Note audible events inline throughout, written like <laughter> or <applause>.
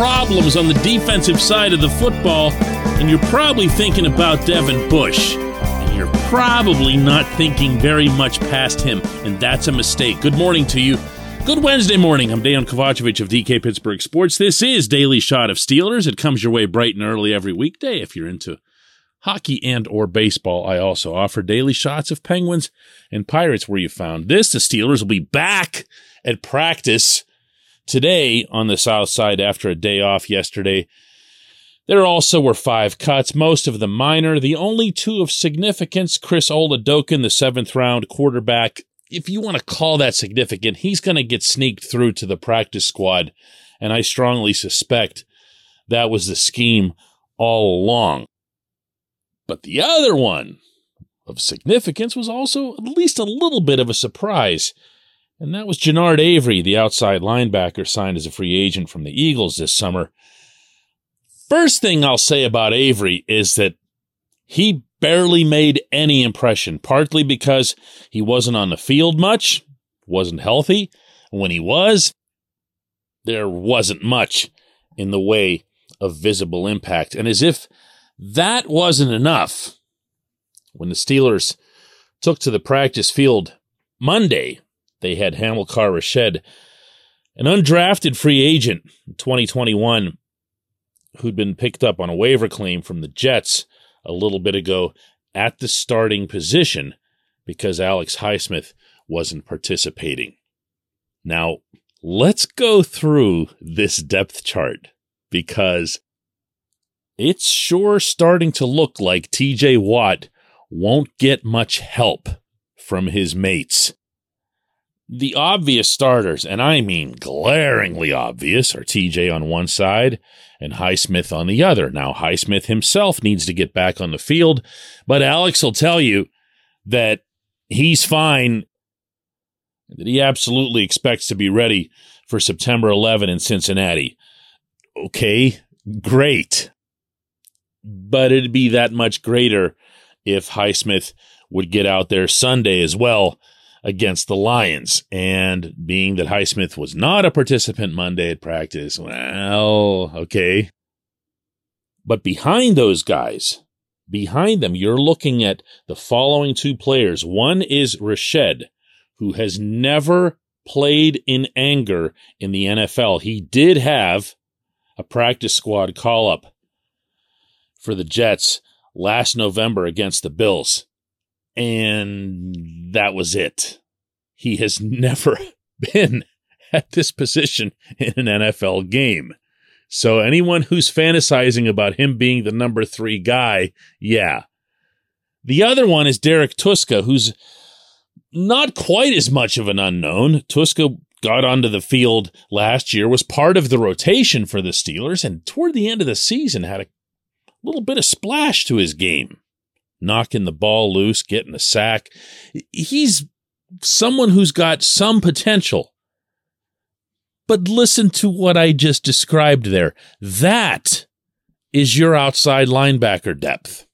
Problems on the defensive side of the football, and you're probably thinking about Devin Bush. And you're probably not thinking very much past him, and that's a mistake. Good morning to you. Good Wednesday morning. I'm Dejan Kovacevic of DK Pittsburgh Sports. This is Daily Shot of Steelers. It comes your way bright and early every weekday if you're into hockey and or baseball. I also offer daily shots of Penguins and Pirates where you found this. The Steelers will be back at practice today on the south side after a day off yesterday. There also were five cuts, most of them minor. The only two of significance, Chris Oladokun, the seventh round quarterback. If you want to call that significant, he's going to get sneaked through to the practice squad. And I strongly suspect that was the scheme all along. But the other one of significance was also at least a little bit of a surprise. And that was Genard Avery, the outside linebacker signed as a free agent from the Eagles this summer. First thing I'll say about Avery is that he barely made any impression, partly because he wasn't on the field much, wasn't healthy. And when he was, there wasn't much in the way of visible impact. And as if that wasn't enough. When the Steelers took to the practice field Monday, they had Hamilcar Rashed, an undrafted free agent in 2021 who'd been picked up on a waiver claim from the Jets a little bit ago at the starting position because Alex Highsmith wasn't participating. Now, let's go through this depth chart because it's sure starting to look like TJ Watt won't get much help from his mates. The obvious starters, and I mean glaringly obvious, are TJ on one side and Highsmith on the other. Now, Highsmith himself needs to get back on the field, but Alex will tell you that he's fine, that he absolutely expects to be ready for September 11 in Cincinnati. Okay, great but it'd be that much greater if Highsmith would get out there Sunday as well against the Lions. And being that Highsmith was not a participant Monday at practice, well, okay. But behind those guys, behind them, you're looking at the following two players. One is Rashed, who has never played in anger in the NFL. He did have a practice squad call up for the Jets last November against the Bills. And that was it. He has never <laughs> been at this position in an NFL game. So anyone who's fantasizing about him being the number three guy, yeah. The other one is Derek Tuszka, who's not quite as much of an unknown. Tuszka got onto the field last year, was part of the rotation for the Steelers, and toward the end of the season had a little bit of splash to his game, knocking the ball loose, getting a sack. He's someone who's got some potential. But listen to what I just described there. That is your outside linebacker depth.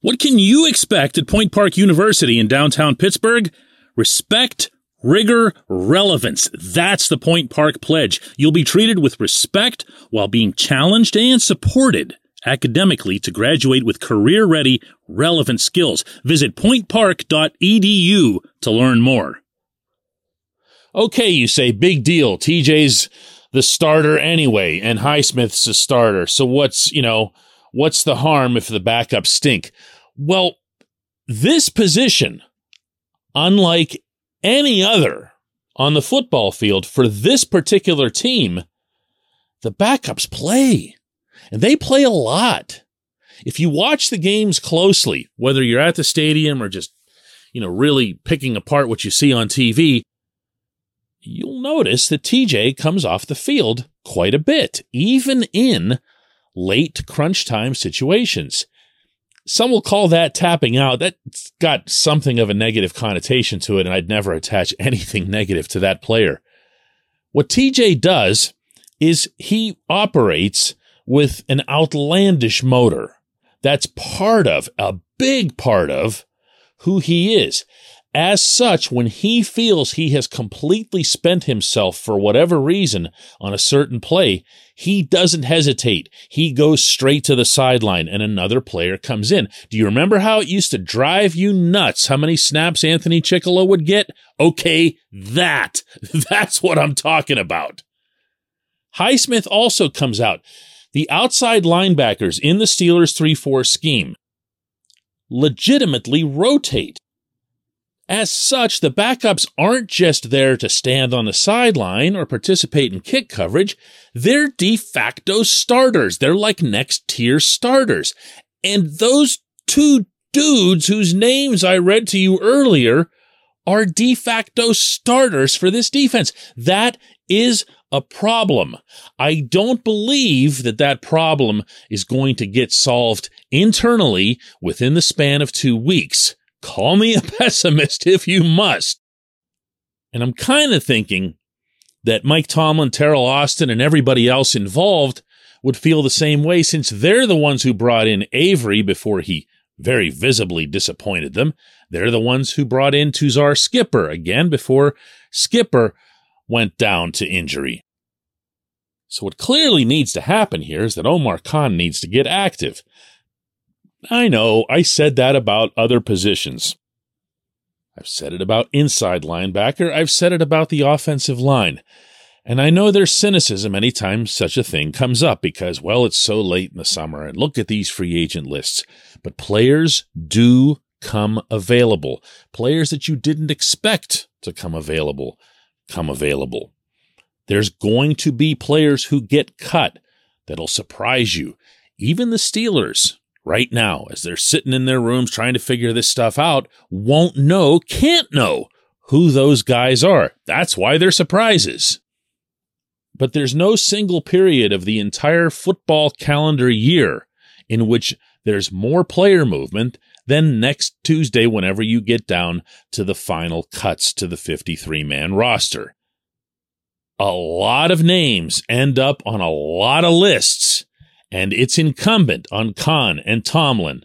What can you expect at Point Park University in downtown Pittsburgh? Respect, rigor, relevance. That's the Point Park pledge. You'll be treated with respect while being challenged and supported academically to graduate with career ready, relevant skills. Visit pointpark.edu to learn more. Okay, you say, big deal. TJ's the starter anyway, and Highsmith's a starter. So what's, you know, what's the harm if the backups stink? Well, this position, unlike any other on the football field for this particular team, the backups play. And they play a lot. If you watch the games closely, whether you're at the stadium or just, you know, really picking apart what you see on TV, you'll notice that TJ comes off the field quite a bit, even in late crunch time situations. Some will call that tapping out. That's got something of a negative connotation to it, and I'd never attach <laughs> anything negative to that player. What TJ does is he operates with an outlandish motor. That's part of, a big part of who he is. As such, when he feels he has completely spent himself for whatever reason on a certain play, he doesn't hesitate. He goes straight to the sideline and another player comes in. Do you remember how it used to drive you nuts how many snaps Anthony Chickillo would get? Okay, that. <laughs> That's what I'm talking about. Highsmith also comes out. The outside linebackers in the Steelers 3 4 scheme legitimately rotate. As such, the backups aren't just there to stand on the sideline or participate in kick coverage. They're de facto starters. They're like next tier starters. And those two dudes whose names I read to you earlier are de facto starters for this defense. That is a problem. I don't believe that that problem is going to get solved internally within the span of two weeks. Call me a <laughs> pessimist if you must. And I'm kind of thinking that Mike Tomlin, Teryl Austin, and everybody else involved would feel the same way since they're the ones who brought in Avery before he very visibly disappointed them. They're the ones who brought in Tuzar Skipper again before Skipper went down to injury. So what clearly needs to happen here is that Omar Khan needs to get active. I know, I said that about other positions. I've said it about inside linebacker. I've said it about the offensive line. And I know there's cynicism anytime such a thing comes up because, well, it's so late in the summer and look at these free agent lists. But players do come available. Players that you didn't expect to come available come available. There's going to be players who get cut that'll surprise you. Even the Steelers, right now, as they're sitting in their rooms trying to figure this stuff out, won't know, can't know who those guys are. That's why they're surprises. But there's no single period of the entire football calendar year in which there's more player movement than next Tuesday whenever you get down to the final cuts to the 53 man roster. A lot of names end up on a lot of lists and it's incumbent on Khan and Tomlin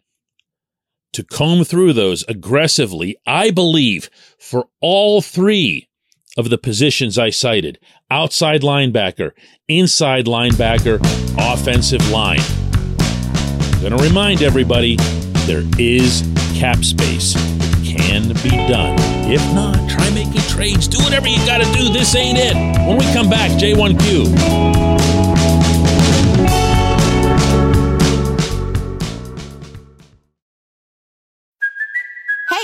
to comb through those aggressively, I believe, for all three of the positions I cited outside linebacker, inside linebacker, offensive line. I'm going to remind everybody there is cap space. Can be done. If not, try making trades. Do whatever you got to do. This ain't it. When we come back, J1Q.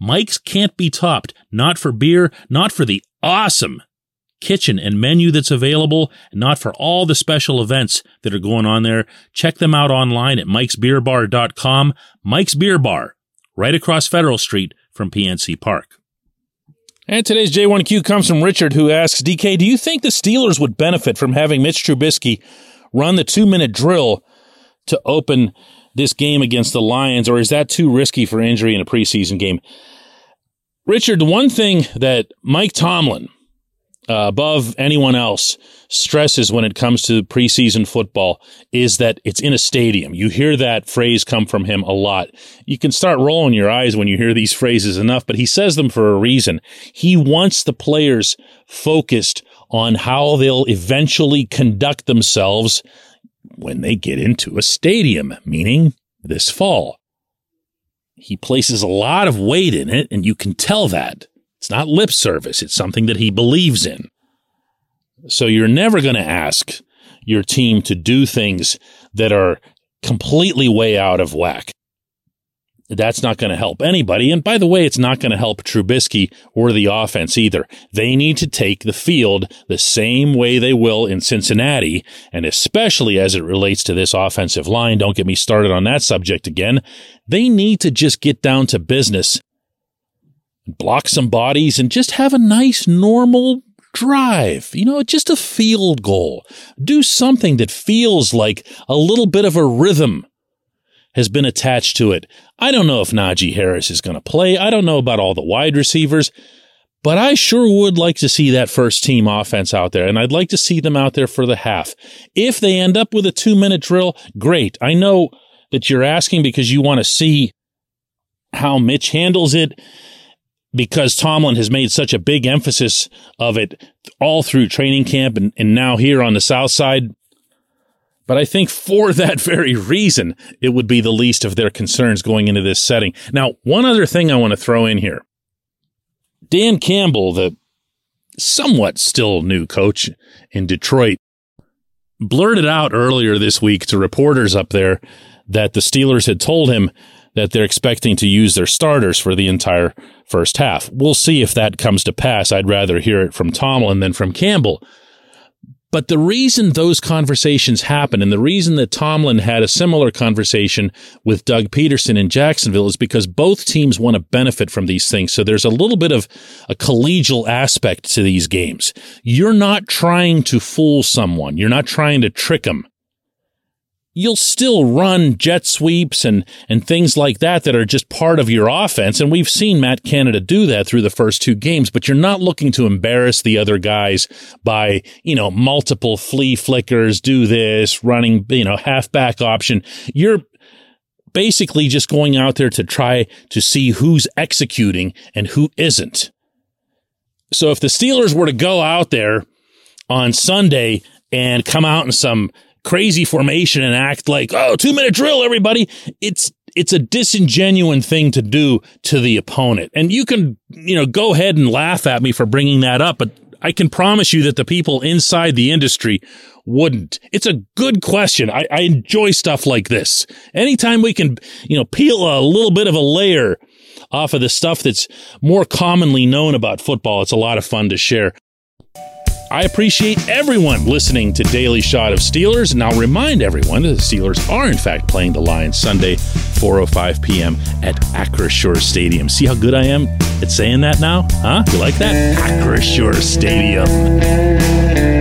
Mike's can't be topped, not for beer, not for the awesome kitchen and menu that's available, and not for all the special events that are going on there. Check them out online at mikesbeerbar.com. Mike's Beer Bar, right across Federal Street from PNC Park. And today's J1Q comes from Richard, who asks, DK, do you think the Steelers would benefit from having Mitch Trubisky run the two minute drill to open this game against the Lions, or is that too risky for injury in a preseason game? Richard, one thing that Mike Tomlin, uh, above anyone else, stresses when it comes to preseason football is that it's in a stadium. You hear that phrase come from him a lot. You can start rolling your eyes when you hear these phrases enough, but he says them for a reason. He wants the players focused on how they'll eventually conduct themselves when they get into a stadium, meaning this fall. He places a lot of weight in it, and you can tell that. It's not lip service, it's something that he believes in. So you're never going to ask your team to do things that are completely way out of whack. That's not going to help anybody. And by the way, it's not going to help Trubisky or the offense either. They need to take the field the same way they will in Cincinnati. And especially as it relates to this offensive line, don't get me started on that subject again. They need to just get down to business, block some bodies and just have a nice, normal drive, you know, just a field goal. Do something that feels like a little bit of a rhythm has been attached to it. I don't know if Najee Harris is going to play. I don't know about all the wide receivers, but I sure would like to see that first team offense out there. And I'd like to see them out there for the half. If they end up with a two minute drill, great. I know that you're asking because you want to see how Mitch handles it because Tomlin has made such a big emphasis of it all through training camp and, and now here on the South Side. But I think for <laughs> that very reason, it would be the least of their concerns going into this setting. Now, one other thing I want to throw in here. Dan Campbell, the somewhat still new coach in Detroit, blurted out earlier this week to reporters up there that the Steelers had told him that they're expecting to use their starters for the entire first half. We'll see if that comes to pass. I'd rather hear it from Tomlin than from Campbell. But the reason those conversations happen and the reason that Tomlin had a similar conversation with Doug Pederson in Jacksonville is because both teams want to benefit from these things. So there's a little bit of a collegial aspect to these games. You're not trying to fool someone. You're not trying to trick them you'll still run jet sweeps and, and things like that that are just part of your offense. And we've seen Matt Canada do that through the first two games, but you're not looking to embarrass the other guys by, you know, multiple flea flickers, do this, running, you know, halfback option. You're basically just going out there to try to see who's executing and who isn't. So if the Steelers were to go out there on Sunday and come out in some crazy formation and act like, oh, two minute drill, everybody. It's, it's a disingenuous thing to do to the opponent. And you can, you know, go ahead and laugh at me for bringing that up, but I can promise you that the people inside the industry wouldn't. It's a good question. I, I enjoy stuff like this. Anytime we can, you know, peel a little bit of a layer off of the stuff that's more commonly known about football, it's a lot of fun to share. I appreciate everyone listening to Daily Shot of Steelers, and I'll remind everyone that the Steelers are in fact playing the Lions Sunday, 4:05 p.m. at Acrisure Stadium. See how good I am at saying that now? Huh? You like that? Acrisure Stadium.